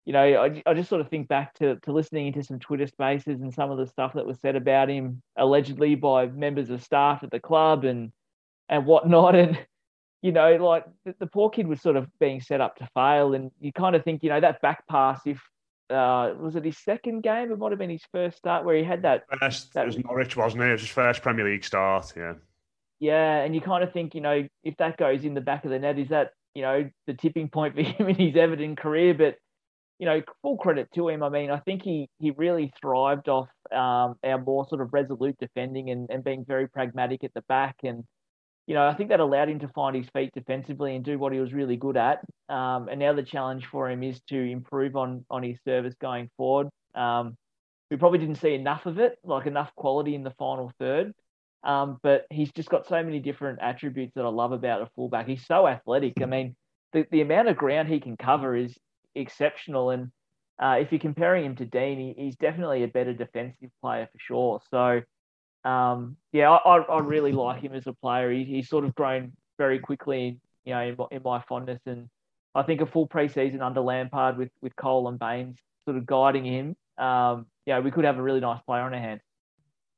you know, I, I just sort of think back to, to listening into some Twitter spaces and some of the stuff that was said about him allegedly by members of staff at the club and and whatnot. And you know, like the, the poor kid was sort of being set up to fail. And you kind of think, you know, that back pass, if uh, was it his second game? It might have been his first start where he had that. First, that, it was Norwich, wasn't it? It was his first Premier League start. Yeah. Yeah, and you kind of think, you know, if that goes in the back of the net, is that you know the tipping point for him in his Everton career? But you know, full credit to him. I mean, I think he he really thrived off um, our more sort of resolute defending and, and being very pragmatic at the back. And, you know, I think that allowed him to find his feet defensively and do what he was really good at. Um, and now the challenge for him is to improve on on his service going forward. Um, we probably didn't see enough of it, like enough quality in the final third. Um, but he's just got so many different attributes that I love about a fullback. He's so athletic. I mean, the, the amount of ground he can cover is exceptional. And uh, if you're comparing him to Digne, he, he's definitely a better defensive player for sure. So, um, yeah, I, I, really like him as a player. He, he's sort of grown very quickly, you know, in, in my fondness. And I think a full preseason under Lampard with with Cole and Baines sort of guiding him, um, yeah, we could have a really nice player on our hands.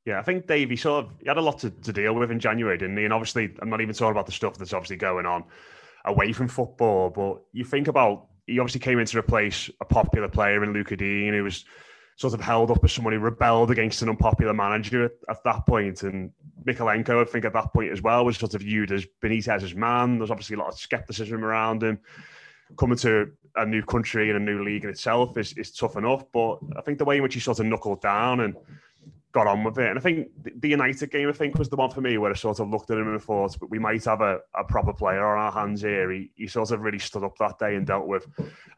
Yeah, I think Dave, he sort of he had a lot to, to deal with in January, didn't he? And obviously, I'm not even talking about the stuff that's obviously going on away from football, but you think about he obviously came in to replace a popular player in Lucas Digne who was sort of held up as someone who rebelled against an unpopular manager at, at that point. And Mykolenko, I think at that point as well, was sort of viewed as Benitez's man. There's obviously a lot of skepticism around him. Coming to a new country and a new league in itself is, is tough enough. But I think the way in which he sort of knuckled down and got on with it. And I think the United game, I think, was the one for me where I sort of looked at him and thought, but we might have a, a proper player on our hands here. He, he sort of really stood up that day and dealt with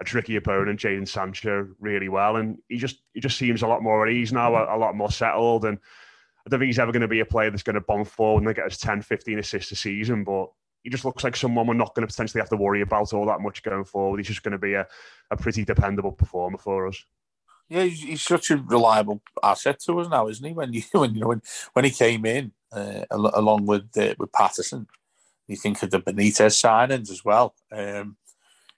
a tricky opponent, Jadon Sancho, really well. And he just he just seems a lot more at ease now, a, a lot more settled. And I don't think he's ever going to be a player that's going to bomb forward and get us 10, 15 assists a season. But he just looks like someone we're not going to potentially have to worry about all that much going forward. He's just going to be a, a pretty dependable performer for us. Yeah, he's, he's, such a reliable asset to us now, isn't he? When you when you know when, when he came in uh, along with uh, with Patterson, you think of the Benitez signings as well. Um,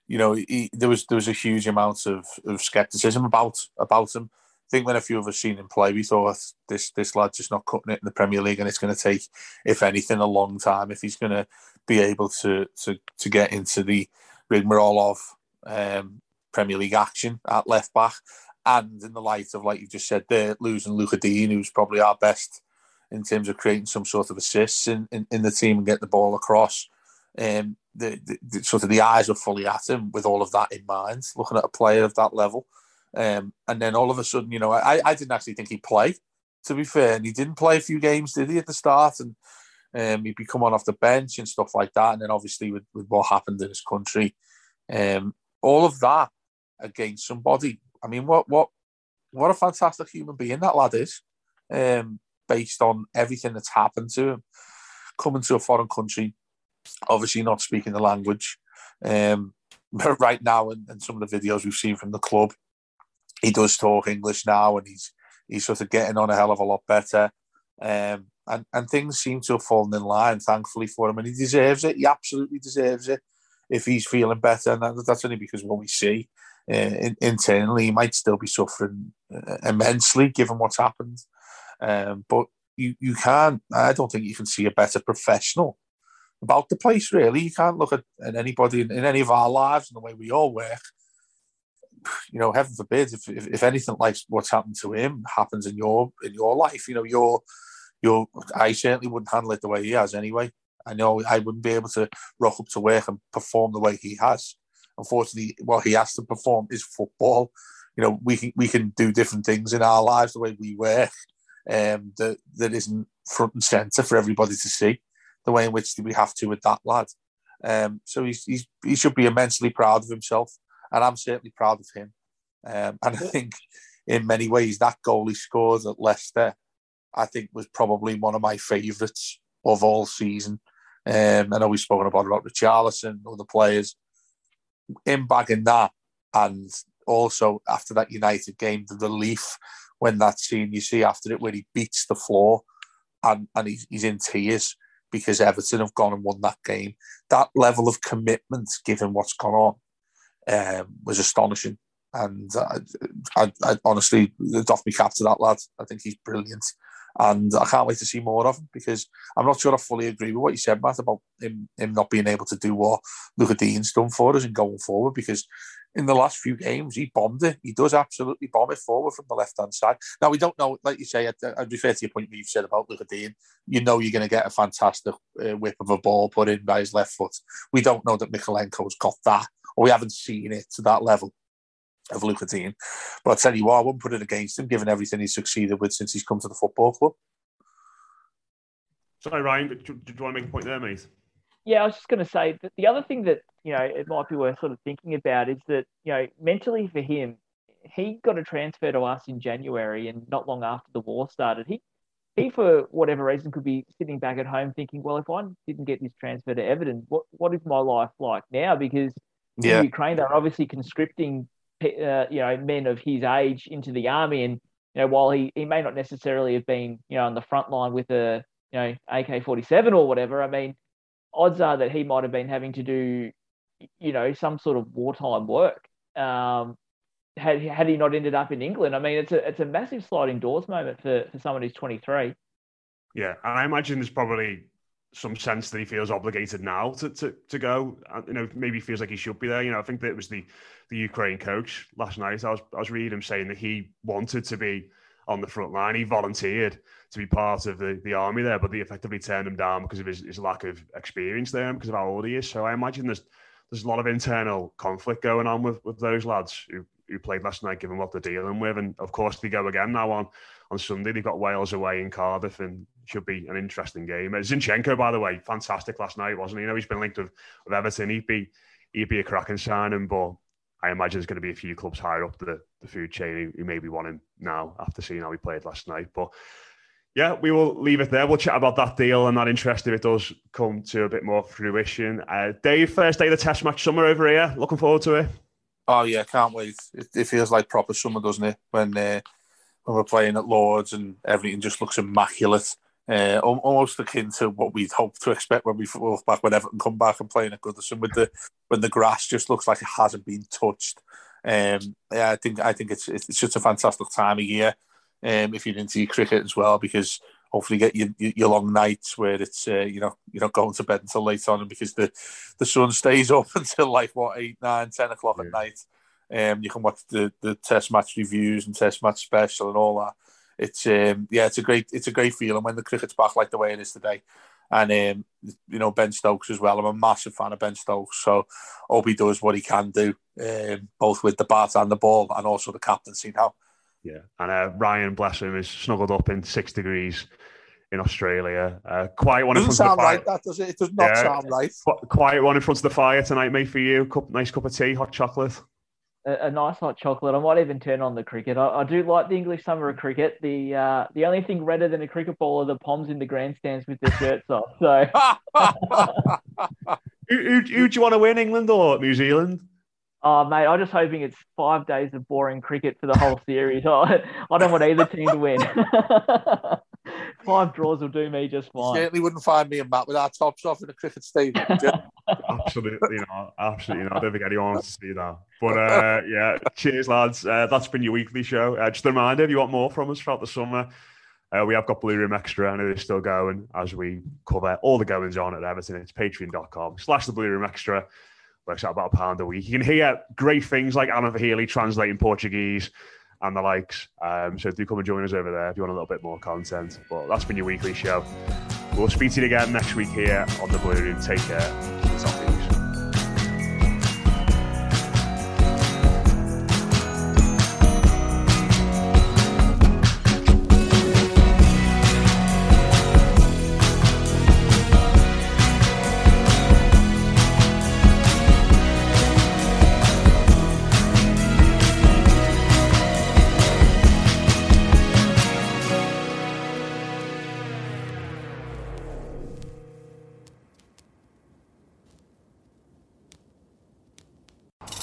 you know, he, there was there was a huge amount of, of skepticism about about him. I think when a few of us seen him play, we thought this this lad's just not cutting it in the Premier League, and it's going to take, if anything, a long time if he's going to be able to to to get into the rigmarole of um, Premier League action at left back and in the light of like you just said there, losing Lucas Digne, who's probably our best in terms of creating some sort of assists in, in, in the team and getting the ball across. Um, the, the, the, sort of the eyes are fully at him with all of that in mind, looking at a player of that level. Um, and then all of a sudden, you know, I, I didn't actually think he'd play, to be fair. And he didn't play a few games, did he, at the start? And um, he'd be coming off the bench and stuff like that. And then obviously with, with what happened in his country, um, all of that against somebody I mean, what what what a fantastic human being that lad is, um, based on everything that's happened to him. Coming to a foreign country, obviously not speaking the language. Um, right now, and, some of the videos we've seen from the club, he does talk English now, and he's he's sort of getting on a hell of a lot better. Um, and, and things seem to have fallen in line, thankfully for him, and he deserves it. He absolutely deserves it if he's feeling better, and that, that's only because what we see uh, internally, he might still be suffering uh, immensely given what's happened. Um, but you, you can't, I don't think you can see a better professional about the place, really. You can't look at, at anybody in, in any of our lives and the way we all work. You know, heaven forbid if, if, if anything like what's happened to him happens in your in your life. You know, you're you're I certainly wouldn't handle it the way he has anyway. I know I wouldn't be able to rock up to work and perform the way he has unfortunately, what he has to perform is football. You know, we can, we can do different things in our lives the way we work um, that that isn't front and centre for everybody to see. The way in which we have to with that lad. Um, so he's, he's he should be immensely proud of himself, and I'm certainly proud of him. Um, and I think in many ways that goal he scored at Leicester, I think was probably one of my favourites of all season. Um, I know we've spoken about about Richarlison, other players. In bagging that, and also after that United game, the relief when that scene you see after it where he beats the floor and, and he's, he's in tears because Everton have gone and won that game. That level of commitment, given what's gone on, um, was astonishing. And I, I, I honestly, doff me cap to that lad. I think he's brilliant. And I can't wait to see more of him because I'm not sure I fully agree with what you said, Matt, about him, him not being able to do what Luca Digne's done for us and going forward because in the last few games, he bombed it. He does absolutely bomb it forward from the left hand side. Now, we don't know, like you say, I'd, I'd refer to your point you've said about Luca Digne. You know, you're going to get a fantastic uh, whip of a ball put in by his left foot. We don't know that Mykolenko's got that, or we haven't seen it to that level of Luca Digne. But I tell you what, I wouldn't put it against him, given everything he's succeeded with since he's come to the football club. Sorry, Ryan, do, do you want to make a point there, mate? Yeah, I was just going to say that the other thing that you know it might be worth sort of thinking about is that you know mentally for him, he got a transfer to us in January, and not long after the war started, he he for whatever reason could be sitting back at home thinking, well, if I didn't get this transfer to Everton, what what is my life like now? Because Yeah. in Ukraine, they're obviously conscripting uh, you know men of his age into the army, and you know while he he may not necessarily have been you know on the front line with a you know AK forty seven or whatever, I mean odds are that he might have been having to do, you know, some sort of wartime work. Um, had had he not ended up in England, I mean, it's a it's a massive sliding doors moment for for someone who's 23. Yeah, and I imagine there's probably some sense that he feels obligated now to, to, to go. Uh, You know, maybe feels like he should be there. You know, I think that it was the the Ukraine coach last night. I was I was reading him saying that he wanted to be on the front line. He volunteered to be part of the, the army there, but they effectively turned him down because of his, his lack of experience there, because of how old he is. So I imagine there's there's a lot of internal conflict going on with, with those lads who, who played last night, given what they're dealing with. And of course, they go again now on, on Sunday. They've got Wales away in Cardiff and should be an interesting game. Uh, Zinchenko, by the way, fantastic last night, wasn't he? You know, he's been linked with, with Everton. He'd be, he'd be a cracking signing, but I imagine there's going to be a few clubs higher up the, the food chain who, maybe want him now after seeing how he played last night. But yeah, we will leave it there. We'll chat about that deal and that interest if it does come to a bit more fruition. Uh, Dave, first day of the test match summer over here. Looking forward to it. Oh yeah, can't wait. It, it feels like proper summer, doesn't it? When uh, when we're playing at Lords and everything just looks immaculate. Uh, almost akin to what we'd hope to expect when we were back when Everton come back and playing at Goodison with the when the grass just looks like it hasn't been touched. Um, yeah, I think I think it's it's just a fantastic time of year. Um, if you're into your cricket as well, because hopefully you get your, your, long nights where it's uh, you know you're not going to bed until late on, and because the the sun stays up until like what eight, nine, ten o'clock at night. Um, you can watch the, the test match reviews and test match special and all that. It's um, yeah, it's a great it's a great feeling when the cricket's back like the way it is today. And um, you know Ben Stokes as well. I'm a massive fan of Ben Stokes, so hope he does what he can do, um, both with the bat and the ball, and also the captaincy now. Yeah, and uh, Ryan, bless him, is snuggled up in six degrees in Australia. Uh, quiet one in front of the fire. right, that does it? It does not Yeah. sound right. Quiet one in front of the fire tonight, mate, for you. Cup, nice cup of tea, hot chocolate. A, a nice hot chocolate. I might even turn on the cricket. I, I do like the English summer of cricket. The uh, the only thing redder than a cricket ball are the poms in the grandstands with their shirts off. So Who, who, who do you want to win, England or New Zealand? Oh, mate, I'm just hoping it's five days of boring cricket for the whole series. I, I don't want either team to win. five draws will do me just fine. Certainly wouldn't find me and Matt with our tops off in a cricket stadium. Absolutely not. Absolutely not. I don't think anyone wants to see that. But uh, yeah, cheers, lads. Uh, that's been your weekly show. Uh, just a reminder if you want more from us throughout the summer, uh, we have got Blue Room Extra and it is still going as we cover all the goings on at Everton. It's patreon.com slash the Blue Room Extra. Works out about a pound a week. You can hear great things like Anna Healy translating Portuguese and the likes. Um, so do come and join us over there if you want a little bit more content. But that's been your weekly show. We'll speak to you again next week here on the Blue Room. Take care.